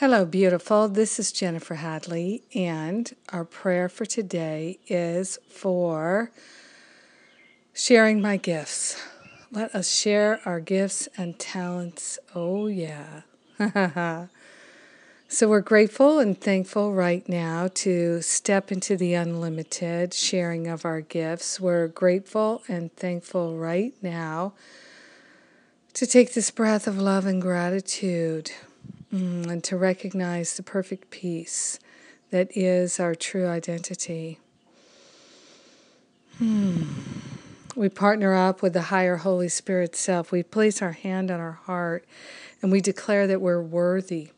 Hello, beautiful. This is Jennifer Hadley, and our prayer for today is for sharing my gifts. Let us share our gifts and talents. Oh, yeah. so, we're grateful and thankful right now to step into the unlimited sharing of our gifts. We're grateful and thankful right now to take this breath of love and gratitude and to recognize the perfect peace that is our true identity. Hmm. We partner up with the higher Holy Spirit self. We place our hand on our heart and we declare that we're worthy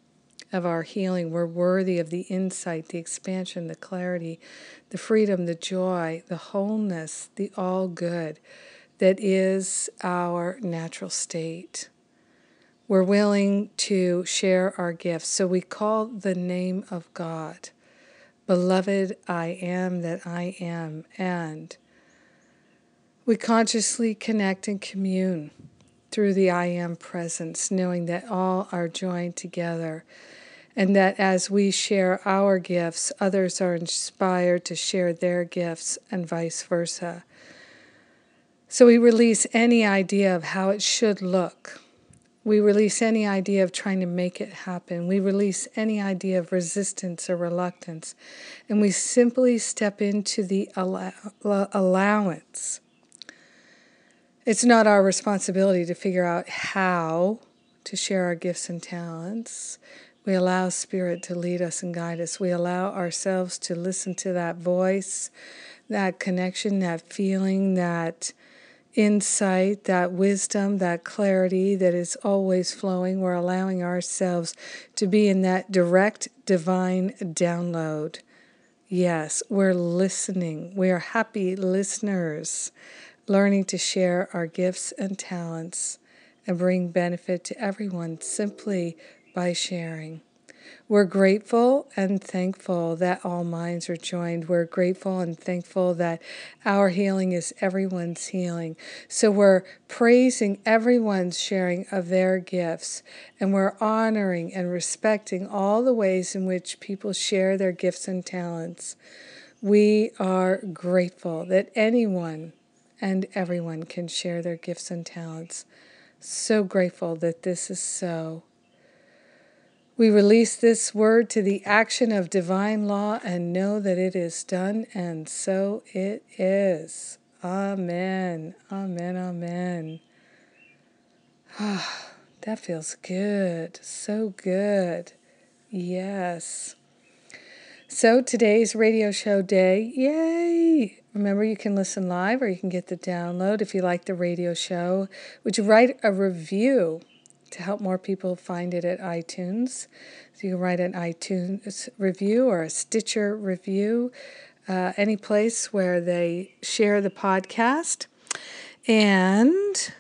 of our healing. We're worthy of the insight, the expansion, the clarity, the freedom, the joy, the wholeness, the all good that is our natural state. We're willing to share our gifts. So we call the name of God. Beloved, I am that I am. And we consciously connect and commune through the I am presence, knowing that all are joined together and that as we share our gifts, others are inspired to share their gifts and vice versa. So we release any idea of how it should look. We release any idea of trying to make it happen. We release any idea of resistance or reluctance. And we simply step into the allow- allowance. It's not our responsibility to figure out how to share our gifts and talents. We allow Spirit to lead us and guide us. We allow ourselves to listen to that voice, that connection, that feeling, that insight, that wisdom, that clarity that is always flowing. We're allowing ourselves to be in that direct divine download. Yes, we're listening. We are happy listeners, learning to share our gifts and talents and bring benefit to everyone simply by sharing. We're grateful and thankful that all minds are joined. We're grateful and thankful that our healing is everyone's healing. So we're praising everyone's sharing of their gifts, and we're honoring and respecting all the ways in which people share their gifts and talents. We are grateful that anyone and everyone can share their gifts and talents. So grateful that this is so. We release this word to the action of divine law and know that it is done, and so it is. Amen. Amen. Amen. Ah, that feels good. So good. Yes. So today's radio show day, yay! Remember, you can listen live or you can get the download if you like the radio show. Would you write a review? To help more people find it at iTunes. So you can write an iTunes review or a Stitcher review, uh, any place where they share the podcast. And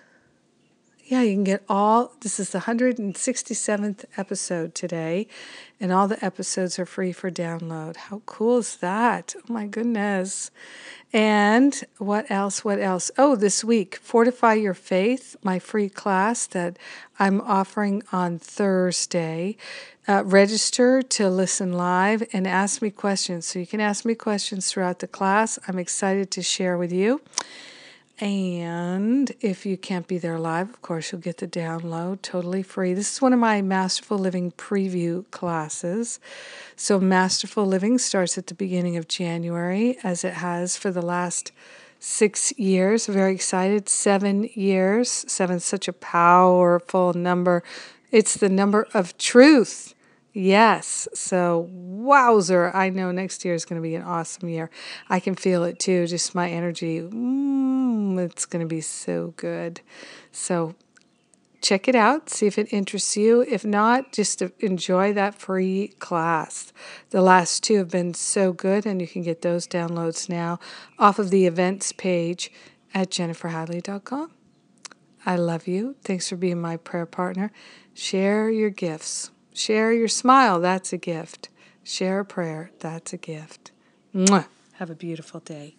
yeah, you can get all, this is the 167th episode today, and all the episodes are free for download. How cool is that? Oh my goodness. And what else? What else? Oh, this week, Fortify Your Faith, my free class that I'm offering on Thursday. Uh, register to listen live and ask me questions. So you can ask me questions throughout the class. I'm excited to share with you. And if you can't be there live, of course, you'll get the download totally free. This is one of my Masterful Living preview classes. So, Masterful Living starts at the beginning of January, as it has for the last six years. Very excited. Seven years. Seven, such a powerful number. It's the number of truth. Yes. So, wowzer. I know next year is going to be an awesome year. I can feel it too. Just my energy. Mm, it's going to be so good. So, check it out, see if it interests you. If not, just enjoy that free class. The last two have been so good, and you can get those downloads now off of the events page at jenniferhadley.com. I love you. Thanks for being my prayer partner. Share your gifts. Share your smile. That's a gift. Share a prayer. That's a gift. Mwah. Have a beautiful day.